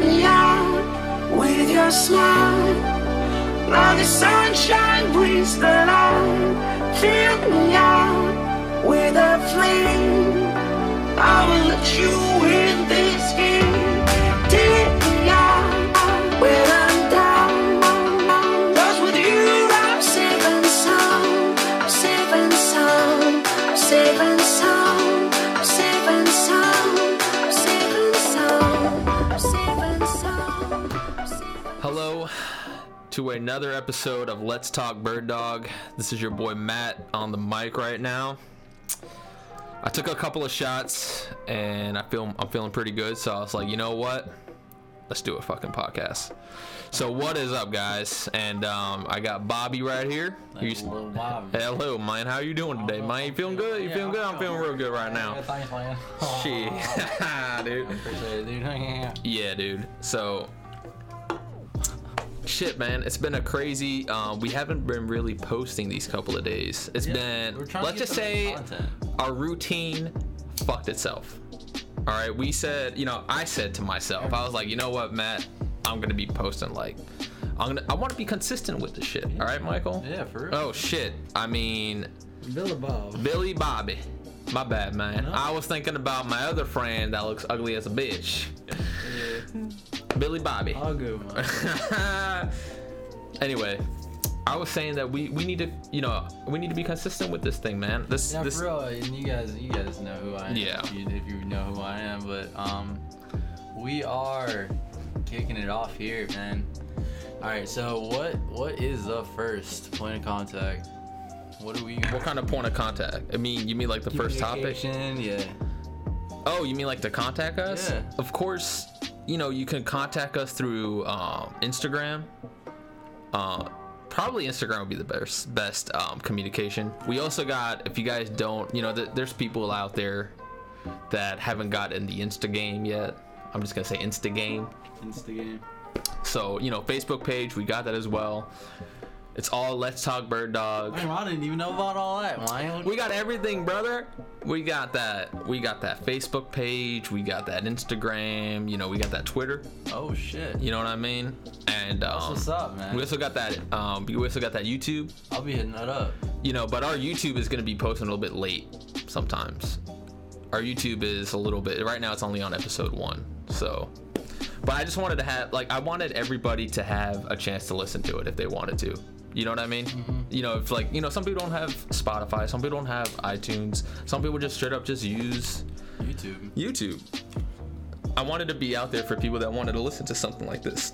Me out with your smile. Now the sunshine brings the light. Fill me out with a flame. To another episode of Let's Talk Bird Dog. This is your boy Matt on the mic right now. I took a couple of shots and I feel I'm feeling pretty good, so I was like, you know what? Let's do a fucking podcast. So what is up, guys? And um, I got Bobby right here. A little wild. Hello, man. How you doing today, man? You feeling good? You feeling good? I'm feeling real good right now. thanks, man. Shit, dude. Appreciate it, dude. Yeah, dude. So, shit, man. It's been a crazy. Um, we haven't been really posting these couple of days. It's Yeah, been. we're trying to Let's just say our routine fucked itself. All right. We said, you know, I said to myself, I was like, you know what, Matt, I'm gonna be posting like. I'm gonna. I want to be consistent with the shit. All right, Michael. Yeah, for real. Oh shit. I mean, Billy Bob. Billy Bobby. My bad, man. I was thinking about my other friend that looks ugly as a bitch. Billy Bobby. All good, man. anyway, I was saying that we we need to, you know, we need to be consistent with this thing, man. This Yeah, this for real. And you guys, you guys know who I am. Yeah. If you, if you know who I am, but um, we are kicking it off here, man. All right. So what what is the first point of contact? What do we? what kind of point of contact? I mean, you mean like the first topic? Yeah. Oh, you mean like to contact us? Yeah. Of course, you know, you can contact us through um, Instagram. Uh, probably Instagram would be the best best um, communication. We also got, if you guys don't, you know, th- there's people out there that haven't gotten the Insta game yet. I'm just gonna say Insta game. Instagram. So you know, Facebook page, we got that as well. It's all Let's Talk Bird Dog. Man, I didn't even know about all that. man. We got everything, brother. We got that. We got that Facebook page. We got that Instagram. You know, we got that Twitter. Oh shit. You know what I mean? And um, What's up, man? we also got that. Um, we also got that YouTube. I'll be hitting that up. You know, but our YouTube is gonna be posting a little bit late sometimes. Our YouTube is a little bit. Right now, it's only on episode one. So, but I just wanted to have like I wanted everybody to have a chance to listen to it if they wanted to. You know what I mean? Mm-hmm. You know, if like you know, some people don't have Spotify, some people don't have iTunes, some people just straight up just use YouTube. YouTube. I wanted to be out there for people that wanted to listen to something like this.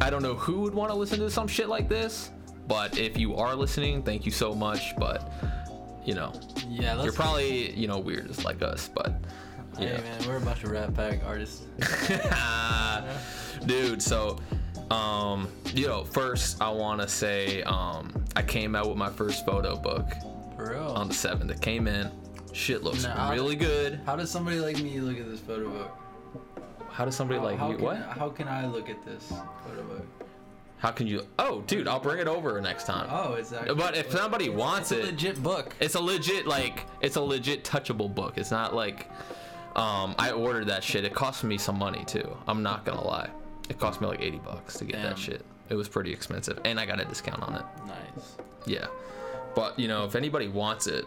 I don't know who would want to listen to some shit like this, but if you are listening, thank you so much. But you know, Yeah, you're probably you know weird just like us, but Hey yeah. man, we're a bunch of Rat Pack artists. dude. So, um, you know, first I want to say um, I came out with my first photo book For real. on the seventh. It came in. Shit looks really good. how does somebody like me look at this photo book? How does somebody like how you? can, What? How can I look at this photo book? How can you? Oh, dude, I'll bring it over next time. Oh, it's actually. But if somebody wants it's a it, legit book. it's a legit like it's a legit touchable book. It's not like um I ordered that shit. It cost me some money too. I'm not gonna lie. It cost me like 80 bucks to get Damn. that shit. It was pretty expensive and I got a discount on it. Nice. Yeah. But you know, if anybody wants it,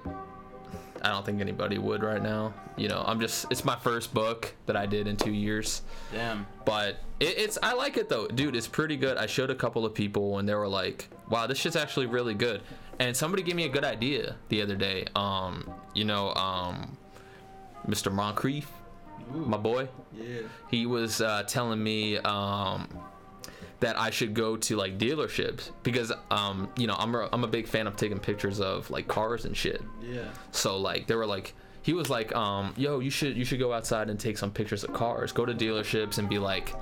I don't think anybody would right now. You know, I'm just it's my first book that I did in 2 years. Damn. But it, it's I like it though, dude. It's pretty good. I showed a couple of people and they were like, "Wow, this shit's actually really good." And somebody gave me a good idea the other day. Um, you know, um, Mr. Moncrief, my boy, Yeah. he was uh, telling me um, that I should go to like dealerships because um, you know I'm a, I'm a big fan of taking pictures of like cars and shit. Yeah. So like they were like he was like um yo you should you should go outside and take some pictures of cars. Go to dealerships and be like,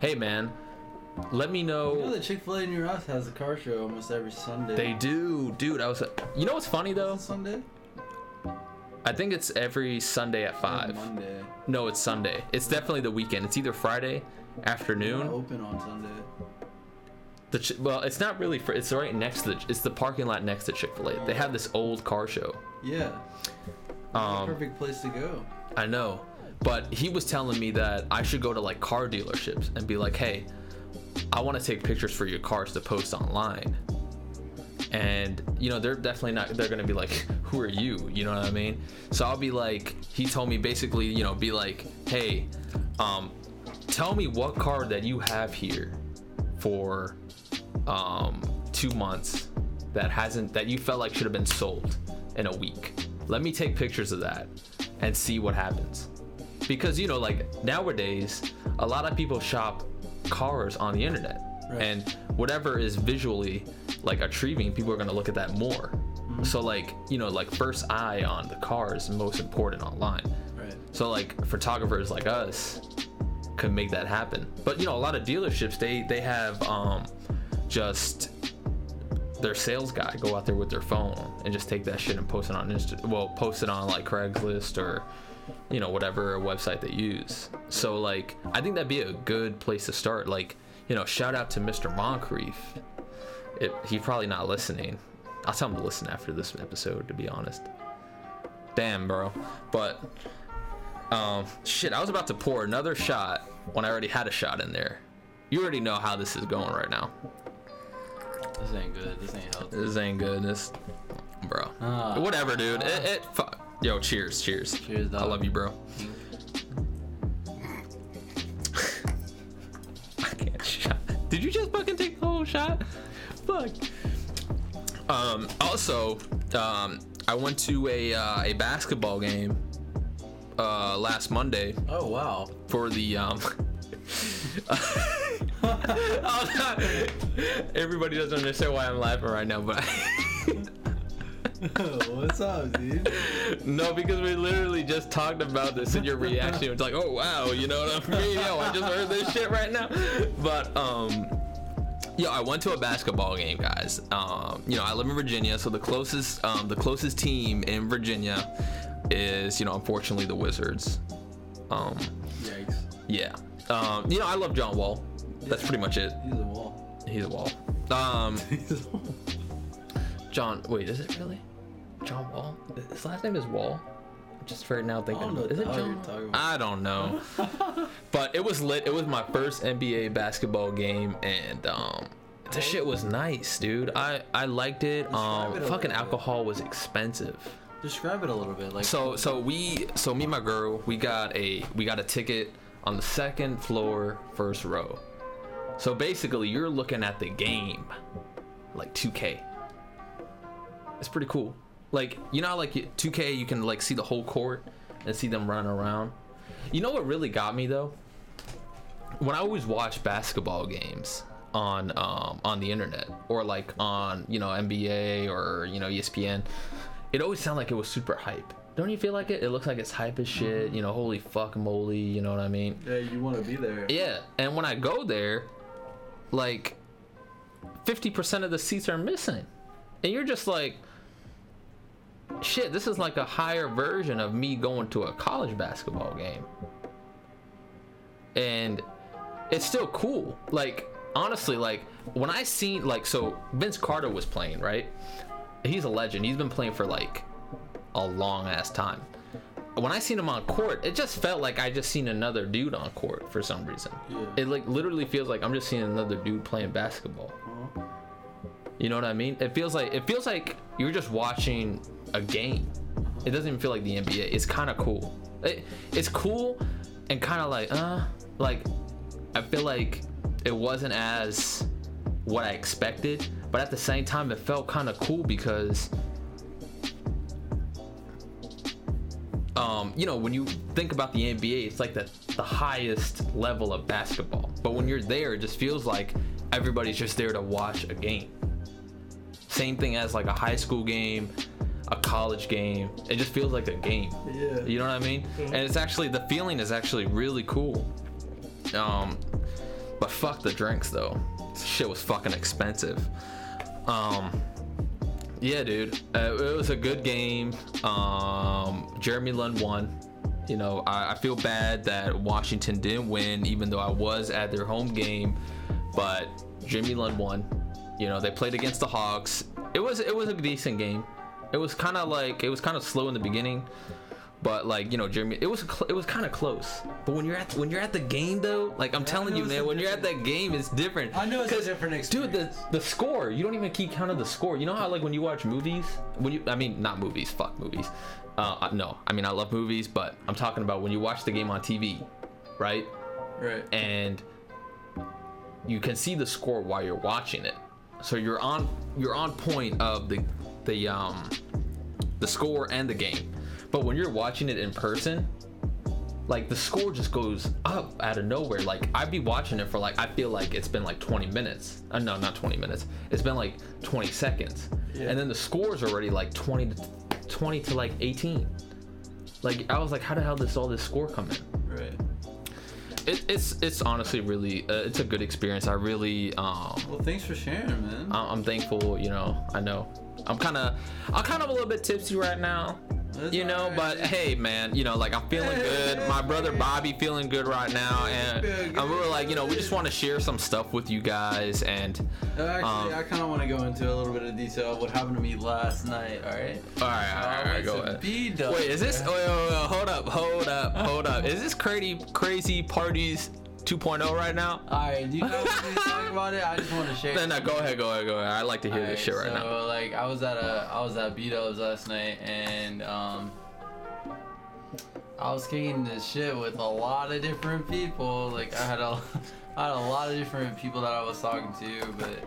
"Hey man, let me know. You know know." that Chick Fil A in your house has a car show almost every Sunday. They do, dude. I was You know what's funny though? Sunday. I think it's every Sunday at 5. Monday. No, it's Sunday. It's definitely the weekend. It's either Friday afternoon. open on Sunday. The Ch- well, it's not really for. It's right next to the. It's the parking lot next to Chick Fil A. They have this old car show. Yeah. Um, Perfect place to go. I know. but he was telling me that I should go to like car dealerships and be like, hey, I want to take pictures for your cars to post online. And you know they're definitely not. They're gonna be like, "Who are you?" You know what I mean? So I'll be like, he told me basically, you know, be like, "Hey, um, tell me what car that you have here for um, two months that hasn't that you felt like should have been sold in a week. Let me take pictures of that and see what happens. Because you know, like nowadays, a lot of people shop cars on the internet, Right. and whatever is visually like achieving people are gonna look at that more. So like you know, like first eye on the car is most important online. Right. So like photographers like us could make that happen. But you know, a lot of dealerships they they have um just their sales guy go out there with their phone and just take that shit and post it on Insta well, post it on like Craigslist or you know, whatever website they use. So like I think that'd be a good place to start. Like, you know, shout out to Mr. Moncrief. It, he's probably not listening. I'll tell him to listen after this episode, to be honest. Damn, bro. But um, shit, I was about to pour another shot when I already had a shot in there. You already know how this is going right now. This ain't good. This ain't healthy. This ain't good. This, bro. Ah. Whatever, dude. It, it fu- Yo, cheers, cheers. Cheers, I love you, bro. Just fucking take the whole shot? Fuck. Um. Also, um, I went to a uh, a basketball game uh last Monday Oh wow. for the um everybody doesn't understand why I'm laughing right now, but What's up, dude? no, because we literally just talked about this and your reaction was like, oh wow, you know what I mean? Yo, I just heard this shit right now. But um Yo, I went to a basketball game, guys. Um, you know, I live in Virginia, so the closest um, the closest team in Virginia is, you know, unfortunately the Wizards. Um, Yikes. yeah. Um, you know, I love John Wall. That's pretty much it. He's a wall. He's a wall. Um, He's a wall. John. Wait, is it really John Wall? His last name is Wall. I'm just right now thinking. I don't about- Is it what the hell John? you're talking about. I don't know. but it was lit. It was my first NBA basketball game, and um, the shit was nice, dude. I I liked it. Um, it fucking bit. alcohol was expensive. Describe it a little bit. Like So so we so me and my girl we got a we got a ticket on the second floor first row. So basically you're looking at the game like 2K. It's pretty cool. Like you know how, like 2K you can like see the whole court and see them running around. You know what really got me though? When I always watch basketball games on um, on the internet or like on you know NBA or you know ESPN, it always sounded like it was super hype. Don't you feel like it? It looks like it's hype as shit. You know, holy fuck moly. You know what I mean? yeah, you want to be there. Yeah. And when I go there, like, fifty percent of the seats are missing, and you're just like, shit. This is like a higher version of me going to a college basketball game, and it's still cool. Like honestly, like when I seen like so Vince Carter was playing right. He's a legend. He's been playing for like a long ass time. When I seen him on court, it just felt like I just seen another dude on court for some reason. Yeah. It like literally feels like I'm just seeing another dude playing basketball. Uh-huh. You know what I mean? It feels like it feels like you're just watching a game. It doesn't even feel like the NBA. It's kind of cool. It, it's cool and kind of like uh like I feel like it wasn't as what I expected, but at the same time it felt kind of cool because um, you know, when you think about the NBA, it's like the, the highest level of basketball. But when you're there, it just feels like everybody's just there to watch a game. Same thing as like a high school game, a college game. It just feels like a game. Yeah. You know what I mean? And it's actually the feeling is actually really cool. Um, but fuck the drinks though. This Shit was fucking expensive. Um, yeah, dude, uh, it was a good game. Um, Jeremy Lin won. You know, I, I feel bad that Washington didn't win, even though I was at their home game. But Jeremy Lin won. You know, they played against the Hawks. It was it was a decent game. It was kind of like it was kind of slow in the beginning, But like you know, Jeremy, it was cl- it was kind of close. But when you're at when you're at the game though, like I'm Yeah, telling you, man, when you're at that game, it's different. I know it's a different Dude, the the score, you don't even keep count of the score. You know how like when you watch movies, when you I mean not movies, fuck movies. Uh, no, I mean I love movies, but I'm talking about when you watch the game on TV, right? Right. and you can see the score while you're watching it. So you're on you're on point of the the um the score and the game. But when you're watching it in person, like the score just goes up out of nowhere. Like I'd be watching it for like I feel like it's been like 20 minutes. Uh, no, not 20 minutes. It's been like 20 seconds. Yeah. And then the score's already like 20 to 20 to like 18. Like I was like, how the hell does all this score come in? Right. it, it's it's honestly really uh, it's a good experience. I really um Well, thanks for sharing, man. I- I'm thankful. You know, I know I'm kind of I'm kind of a little bit tipsy right now. That's You know, alright. but hey, man, you know, like I'm feeling good. My brother Bobby feeling good right now, and, we were like, you know, we just want to share some stuff with you guys, and Uh, Actually, um, I kind of want to go into a little bit of detail of what happened to me last night. All right. all right, all right, all right, go ahead. Wait, is this? Wait, wait, wait, hold up, hold up, hold up. Is this crazy, crazy parties 2.0 right now? All right. Do you guys want to talk about it? I just want to share. No, no, go ahead, go ahead, go ahead. I like to hear this shit right so, now. So like, I was at a, I was at B Dubs last night, and um, I was kicking this shit with a lot of different people. Like, I had a, I had a lot of different people that I was talking to, but.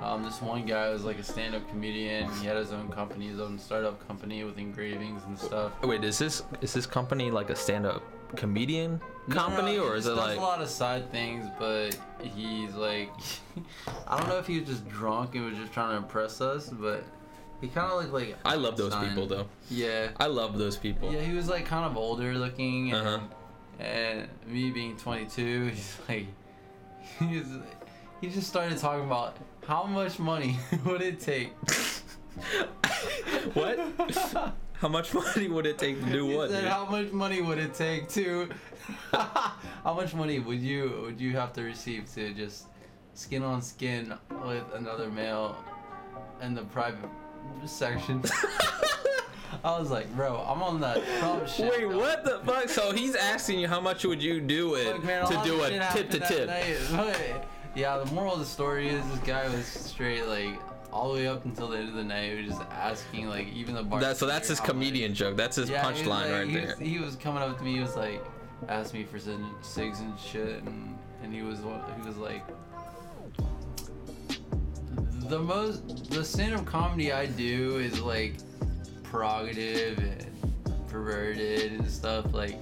Um, this one guy was like a stand-up comedian. He had his own company, his own startup company with engravings and stuff. Wait, is this is this company like a stand-up comedian company, No, or is it like? a lot of side things? But he's like, I don't know if he was just drunk and was just trying to impress us, but he kind of looked like. I love those Einstein. people though. Yeah, I love those people. yeah, he was like kind of older looking, and, Uh-huh. and me being 22, he's like, he was, he just started talking about how much money would it take. what? How much money would it take to do He what? said, dude? how much money would it take to? how much money would you would you have to receive to just skin on skin with another male in the private section? I was like, bro, I'm on that Trump shit. Wait, what the fuck? So he's asking you how much would you do it Look, man, to do a tip to tip? Yeah, the moral of the story is this guy was straight like all the way up until the end of the night. He was just asking like even the bar. That, so that's his comedian joke. That's his Yeah, punchline like- right he there. Was, he was coming up to me. He was like, asked me for some cigs and shit, and and he was he was like, the most the stand-up comedy I do is like prerogative and perverted and stuff like.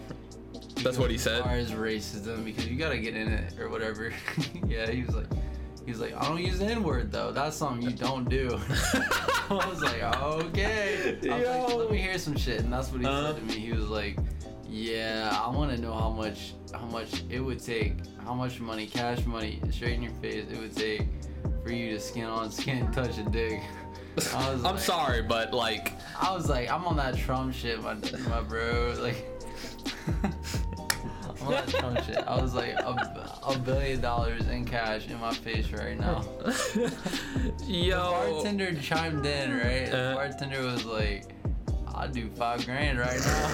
That's what he said? As far as racism, because you gotta get in it or whatever. yeah, he was like. He was like, I don't use the N word though. That's something you don't do. I was like, okay. I was like, let me hear some shit. And that's what he Uh-huh. said to me. He was like, yeah, I want to know how much how much it would take, how much money, cash money, straight in your face, it would take for you to skin on skin touch a dick. I was I'm like- sorry, but like, I was like, I'm on that Trump shit, my my bro. Like, I'm on that Trump shit. I was like, a, a billion dollars in cash in my face right now. The yo, bartender chimed in, right? The Uh. bartender was like, I'll do five grand right now.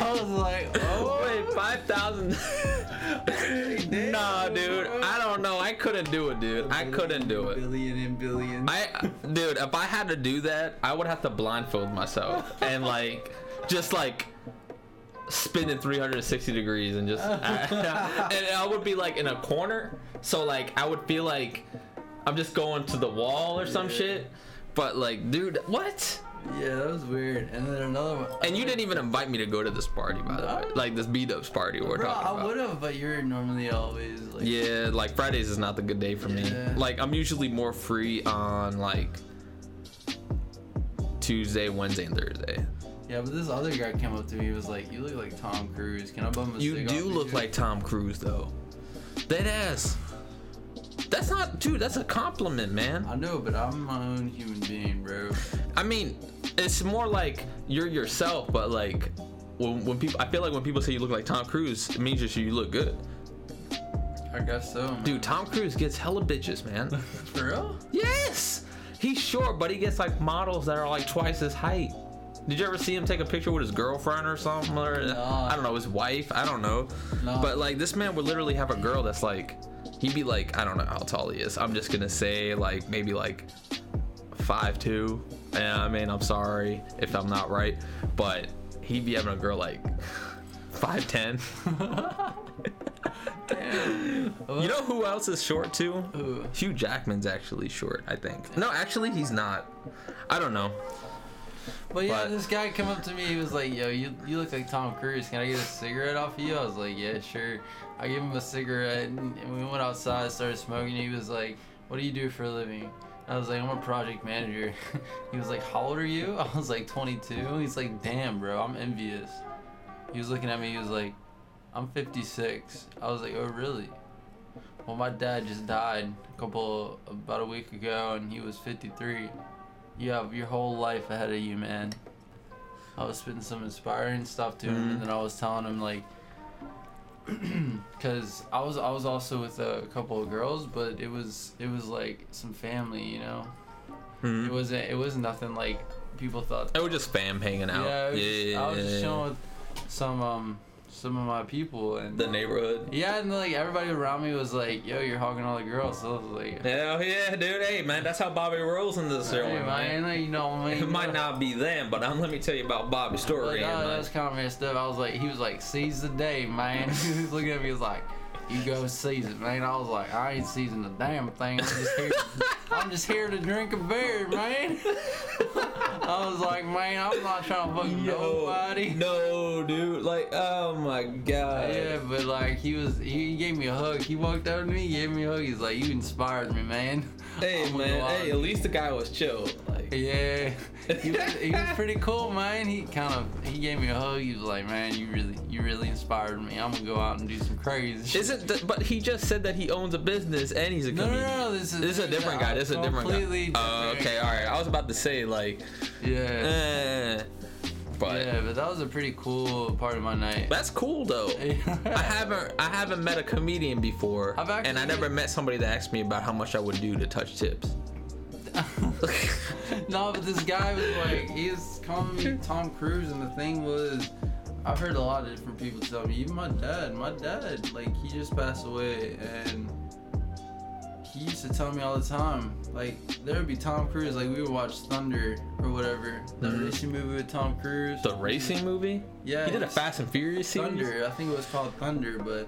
I was like, oh. wait, five thousand? nah, dude, I don't know. I couldn't do it, dude. I couldn't do it. Billion and billion. I, dude, if I had to do that, I would have to blindfold myself and like, just like spin in 360 degrees and just, and I would be like in a corner. So like, I would feel like I'm just going to the wall or some Yeah. shit. But like, dude, what? yeah, that was weird. And then another one. And you didn't even invite me to go to this party, by the way. Like this B-Dubs party we're Bro, talking I would have, but you're normally always like. Yeah, like Fridays is not the good day for me. Yeah. Like I'm usually more free on like Tuesday, Wednesday, and Thursday. Yeah, but this other guy came up to me. He was like, "You look like Tom Cruise. Can I bum a You do look you?" like Tom Cruise though. That ass. That's not, dude. That's a compliment, man. I know, but I'm my own human being, bro. I mean, it's more like you're yourself, but like when, when people, I feel like when people say you look like Tom Cruise, it means just you look good. I guess so, man. Dude, Tom Cruise gets hella bitches, man. for real? yes, he's short, but he gets like models that are like twice his height. Did you ever see him take a picture with his girlfriend or something? Or No. I don't know, his wife. I don't know. No. But like this man would literally have a girl that's like, he'd be like, I don't know how tall he is. I'm just gonna say like maybe like five two. Yeah, I mean I'm sorry if I'm not right, but he'd be having a girl like five ten. You know who else is short too? Who? Hugh Jackman's actually short, I think. No, actually he's not. I don't know. But yeah, But- this guy come up to me. He was like, "Yo, you you look like Tom Cruise. Can I get a cigarette off of you?" I was like, "Yeah, sure." I gave him a cigarette, and, and we went outside, started smoking. He was like, "What do you do for a living?" I was like, "I'm a project manager." he was like, "How old are you?" I was like, "22." He's like, "Damn, bro, I'm envious." He was looking at me. He was like, "I'm 56." I was like, "Oh, really?" Well, my dad just died a couple about a week ago, and he was 53. You have your whole life ahead of you, man. I was spitting some inspiring stuff to him, and then I was telling him like, because I was I was also with a couple of girls, but it was it was like some family, you know. Mhm. It wasn't it was nothing like people thought. It was just fam hanging out. Yeah, it was just- I was just Yeah. chilling with some um some of my people, and the neighborhood. yeah, and like everybody around me was like, "Yo, you're hogging all the girls." So I was like, Hell yeah, dude. Hey, man, that's how Bobby rolls in this "Hey, man. man, you know, man, It might not be them, but um, let me tell you about Bobby's story. that uh, was kind of messed up. I was like, he was like, seize the day, man. he was looking at me, he was like, you go season, man. I was like, I ain't seizing a damn thing. I'm just here. I'm just here to drink a beer, man. I was like, man, I'm not trying to fuck nobody. No, dude. Like, oh my god. Yeah, but like he was, he gave me a hug. He walked over to me, gave me a hug. He's like, "You inspired me, man." Hey, I'm man. Hey, at least the guy was chill. Like, Yeah, he was, he was pretty cool, man. He kind of he gave me a hug. He was like, "Man, you really you really inspired me. I'm gonna go out and do some crazy shit." isn't but he just said that he owns a business and he's a No, no, comedian. no, this is- this is a different guy. This is a different guy. completely Oh, different. okay, all right. I was about to say like, yeah, eh, but yeah, but that was a pretty cool part of my night. that's cool though. I haven't I haven't met a comedian before, I've and I never met somebody that asked me about how much I would do to touch tips. no, but this guy was like, he was calling me Tom Cruise, and the thing was, I've heard a lot of different people tell me, even my dad, my dad, like, he just passed away, and he used to tell me all the time, like, there would be Tom Cruise, like, we would watch Thunder or whatever, the Mhm. racing movie with Tom Cruise. The racing movie? Yeah. He did a Fast and Furious series. Thunder, I think it was called Thunder, but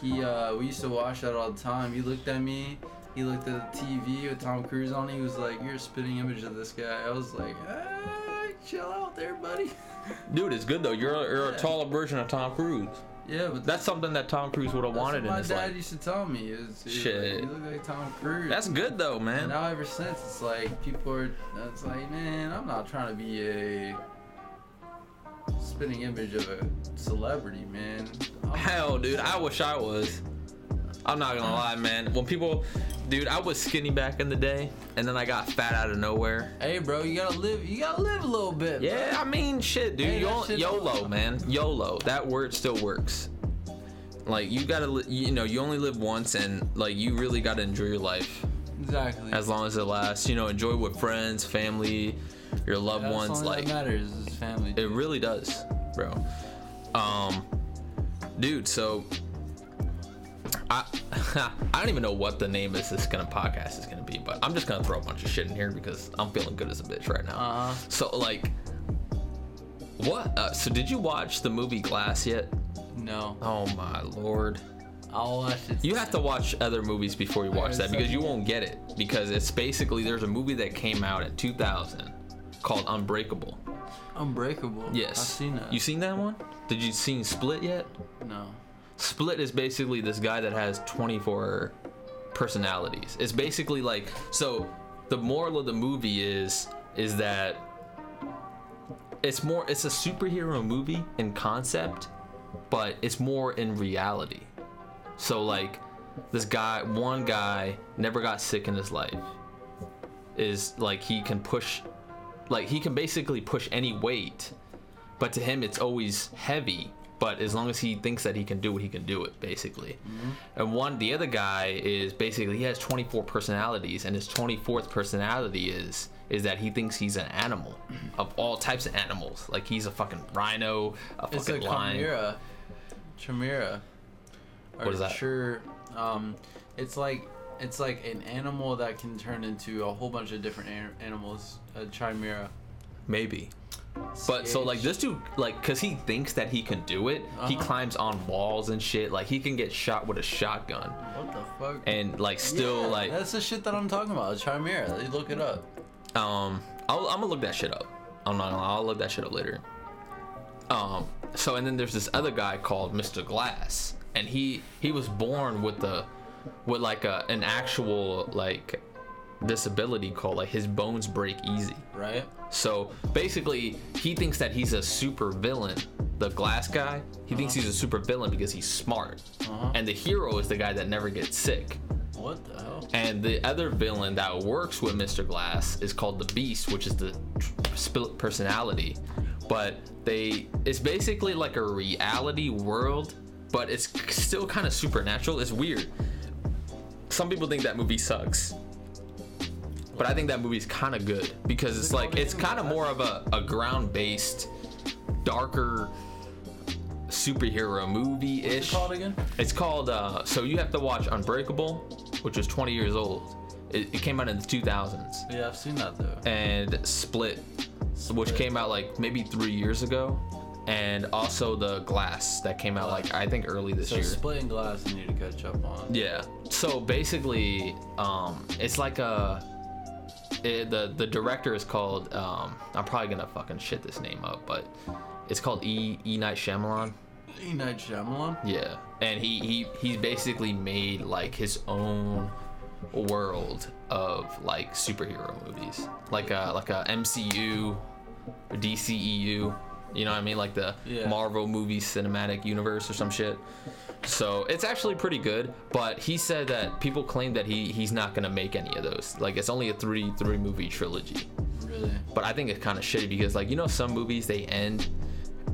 he, uh, we used to watch that all the time. He looked at me, he looked at the TV with Tom Cruise on. He was like, "You're a spitting image of this guy." I was like, ah, "Chill out there, buddy." Dude, it's good though. You're a, you're a taller version of Tom Cruise. Yeah, but That's something that Tom Cruise would have wanted in my his dad life. used to tell me. Is, is Shit. Like, you look like Tom Cruise. That's good though, And man. now ever since, it's like people are. It's like, man, I'm not trying to be a spinning image of a celebrity, man. I'm- Hell, dude, I wish I was. I'm not gonna lie, man. When people, dude, I was skinny back in the day, and then I got fat out of nowhere. Hey, bro, you gotta live. You gotta live a little bit. bro. Yeah, I mean, shit, dude. Hey, you shit YOLO, man. YOLO. That word still works. Like you gotta, li- you know, you only live once, and like you really gotta enjoy your life Exactly. as long as it lasts. You know, enjoy with friends, family, your loved That's ones. all Like that matters is family. It really does, bro. Um, dude. So, I I don't even know what the name of this gonna podcast is gonna be, but I'm just gonna throw a bunch of shit in here because I'm feeling good as a bitch right now. Uh-huh. So like, what? Uh, so did you watch the movie Glass yet? No, Oh my lord. I'll watch it. You have to watch other movies before you watch that because you won't get it because it's basically there's a movie that came out in 2000 called Unbreakable. Unbreakable. Yes. I've seen that. You seen that one? Did you seen Split yet? No. Split is basically this guy that has 24 personalities. It's basically like so the moral of the movie is is that it's more it's a superhero movie in concept, but it's more in reality. So like this guy one guy never got sick in his life. Is like he can push like he can basically push any weight but to him it's always heavy but as long as he thinks that he can do it he can do it basically and one the other guy is basically he has 24 personalities and his 24th personality is is that he thinks he's an animal of all types of animals. Like he's a fucking rhino, a It's a fucking lion. chimera. Chimera. Or What is that? Sure. Um, it's like it's like an animal that can turn into a whole bunch of different an- animals. A chimera. Maybe. But so like this dude like cuz he thinks that he can do it, he Uh-huh. climbs on walls and shit. Like he can get shot with a shotgun What the fuck? and like still Yeah, like that's the shit that I'm talking about. Chimera. You look it up. Um, I'll, I'm gonna look that shit up. I'm not gonna. lie, I'll look that shit up later. Um, so and then there's this other guy called Mr. Glass, and he he was born with the with like a an actual like disability called like his bones break easy. Right. So basically, he thinks that he's a super villain. The glass guy, he thinks he's a super villain because he's smart, Uh-huh. and the hero is the guy that never gets sick. What the hell? And the other villain that works with Mr. Glass is called the Beast, which is the split personality. But they, it's basically like a reality world, but it's still kind of supernatural. It's weird. Some people think that movie sucks, but I think that movie's kind of good because it's like it's kind of more of a, a ground-based, darker superhero movie What's ish. it called again? It's called. Uh, so you have to watch Unbreakable, which was 20 years old. It, it came out in the 2000s, Yeah, I've seen that though. and Split, which came out like maybe three years ago, and also the Glass that came out like I think early this So year. splitting glass, you need to catch up on. Yeah. So basically, um, it's like a. It, the the director is called. Um, I'm probably gonna fucking shit this name up, but it's called E E Night Shyamalan. E Night Shyamalan. Yeah, and he he he's basically made like his own world of like superhero movies, like a like a MCU, DCEU. You know what I mean? Like the Yeah. Marvel movie cinematic universe or some shit. So it's actually pretty good, but he said that people claim that he he's not gonna make any of those. Like it's only a three three movie trilogy. Really? But I think it's kind of shitty because like you know some movies they end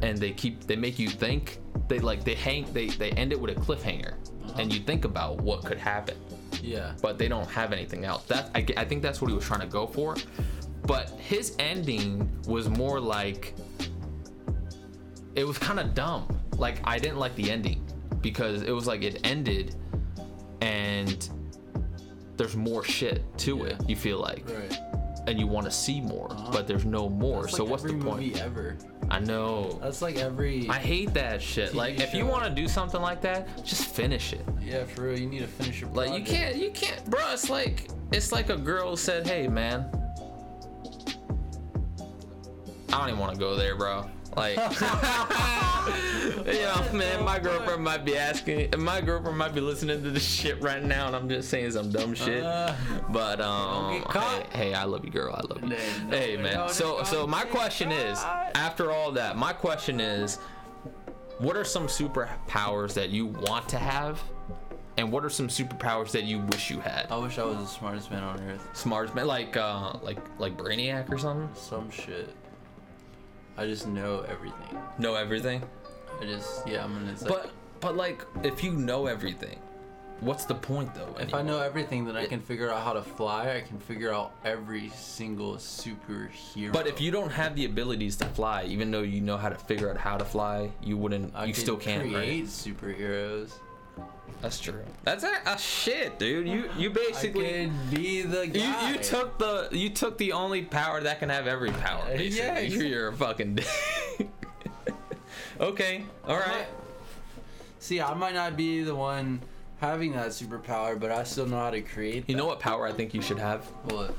and they keep they make you think they like they hang they they end it with a cliffhanger uh-huh. and you think about what could happen Yeah. but they don't have anything else that I, I think that's what he was trying to go for but his ending was more like it was kind of dumb like I didn't like the ending because it was like it ended and there's more shit to it you feel like Right. and you want to see more, uh-huh. but there's no more. That's so like what's the point? ever. I know. That's like every. I hate that shit. TV like if you want to do something like that, just finish it. yeah, for real. You need to finish your. Like you can't, you can't, bro. It's like it's like a girl said, "Hey, man." I don't even want to go there, bro. Like, you know, man, my girlfriend might be asking, my girlfriend might be listening to this shit right now, and I'm just saying some dumb shit. Uh, But um, hey, hey, I love you, girl. I love you. Hey, man. so, so my question is, after all that, my question is, what are some superpowers that you want to have, and what are some superpowers that you wish you had? I wish I was the smartest man on earth. Smartest man, like uh, like like Brainiac or something. Some shit. I just know everything. Know everything. I just yeah. I'm gonna. Like, But but like, if you know everything, what's the point though? if I know everything, then I can figure out how to fly. I can figure out every single superhero. But if you don't have the abilities to fly, even though you know how to figure out how to fly, you wouldn't. I you still can't. create Right? superheroes. That's true. That's a, a shit, dude. You you basically. be the You, guy. you took the you took the only power that can have every power. Uh, yeah, Basically. exactly. you're a fucking. dick. okay, all right. See, I might not be the one having that superpower, but I still know how to create. You know what power I think you should have? What?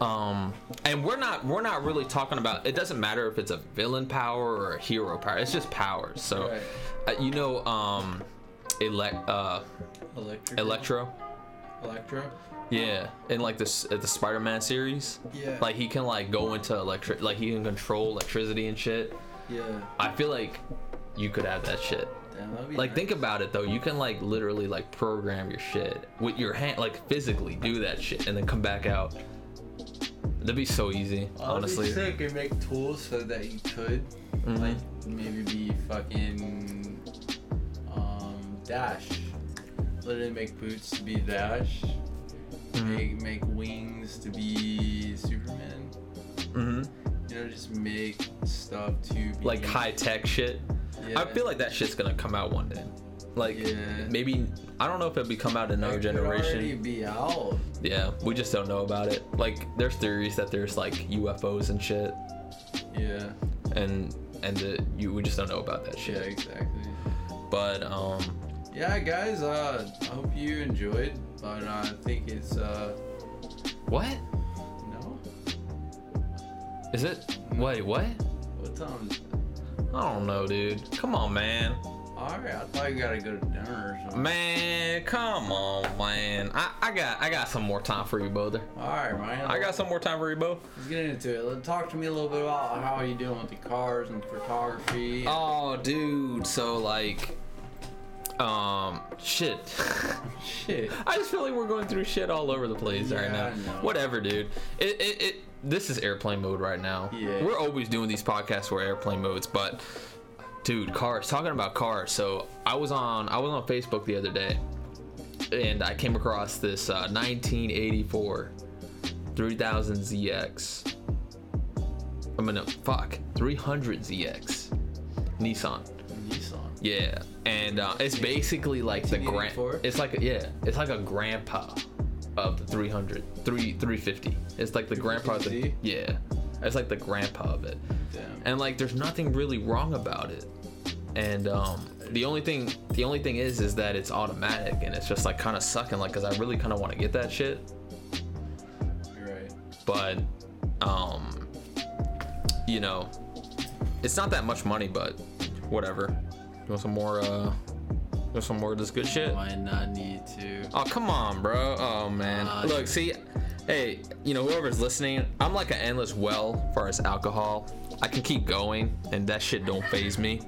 um and we're not we're not really talking about it doesn't matter if it's a villain power or a hero power it's just powers so Right. uh, you know um elect uh Electric. electro Electro. yeah in like this at the spider-man series Yeah. like he can like go into electric like he can control electricity and shit Yeah. i feel like you could have that shit Damn, like nice. think about it though you can like literally like program your shit with your hand like physically do that shit and then come back out that'd be so easy honestly Honestly, sick and make tools so that you could Mhm. like maybe be fucking Dash. Literally make boots to be Dash. Mm-hmm. make make wings to be Superman. hmm You know, just make stuff to be Like high tech shit. Yeah. I feel like that shit's gonna come out one day. Like Yeah. maybe I don't know if it'll be come out in another It could already generation. be out. Yeah, we just don't know about it. Like there's theories that there's like UFOs and shit, Yeah. and and the, you we just don't know about that shit. Yeah, shit. exactly. But um, Yeah, guys. Uh, I hope you enjoyed, but uh, I think it's uh, what no. is it? Wait, what? What time? Is it? I don't know, dude. Come on, man. All right, I thought you gotta go to dinner or something. Man, come on, man. I, I got I got some more time for you, brother. All right, man. I got some more time for you, bro. Let's get into it. Let- Talk to me a little bit about how you doing with the cars and photography. Oh, dude. So like, um, shit. Shit. I just feel like we're going through shit all over the place right now. Whatever, dude. It, it, it this is airplane mode right now. Yeah. We're always doing these podcasts where airplane modes, but dude, cars. Talking about cars. So I was on I was on Facebook the other day, and I came across this uh, 1984 3000 ZX. I'm gonna fuck 300 ZX Nissan. Yeah, and uh, it's basically like the grand. 1984? It's like yeah, it's like a grandpa of the 300, 3 350. It's like the grandpa. Of the, yeah, it's like the grandpa of it. Damn. And like, there's nothing really wrong about it. And um, the only thing, the only thing is, is that it's automatic, and it's just like kind of sucking. Like, cause I really kind of want to get that shit, You're right. but um, you know, it's not that much money, but whatever. You want some more? Uh, you want some more of this good shit? Might not need to. Oh come on, bro. Oh man. Uh, Look, see, hey, you know whoever's listening, I'm like an endless well as far as alcohol. I can keep going, and that shit don't phase me.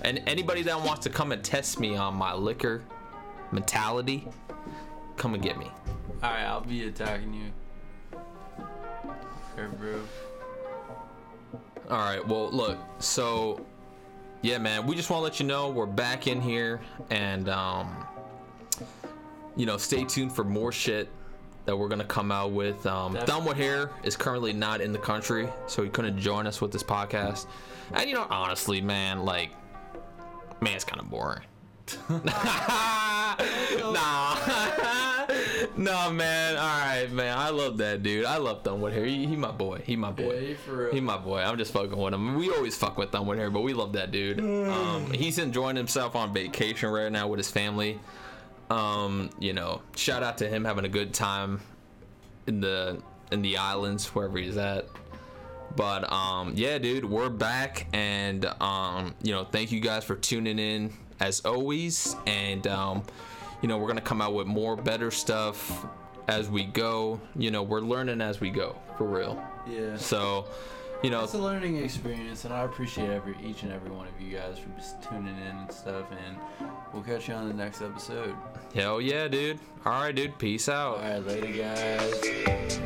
And anybody that wants to come and test me on my liquor mentality, come and get me. All right, I'll be attacking you. Here, bro. All right. Well, look. So, yeah, man. We just want to let you know we're back in here, and um, you know, stay tuned for more shit that we're gonna come out with. Um, Def- Thumb with Hair is currently not in the country, so he couldn't join us with this podcast. And you know, honestly, man, like, man, it's kind of boring. nah, nah, man. All right, man. I love that dude. I love Thumb with Hair. He, he my boy. He my boy. Yeah, he for real. He my boy. I'm just fucking with him. We always fuck with Thumb with Hair, but we love that dude. Um, he's enjoying himself on vacation right now with his family. Um, you know, shout out to him having a good time in the in the islands wherever he's at. But um, yeah, dude, we're back, and um, you know, thank you guys for tuning in as always. And um, you know, we're gonna come out with more better stuff as we go. You know, we're learning as we go, for real. Yeah. So, you know, It's a learning experience, and I appreciate every each and every one of you guys for just tuning in and stuff. And we'll catch you on the next episode. hell yeah, dude. All right, dude. Peace out. All right, later, guys.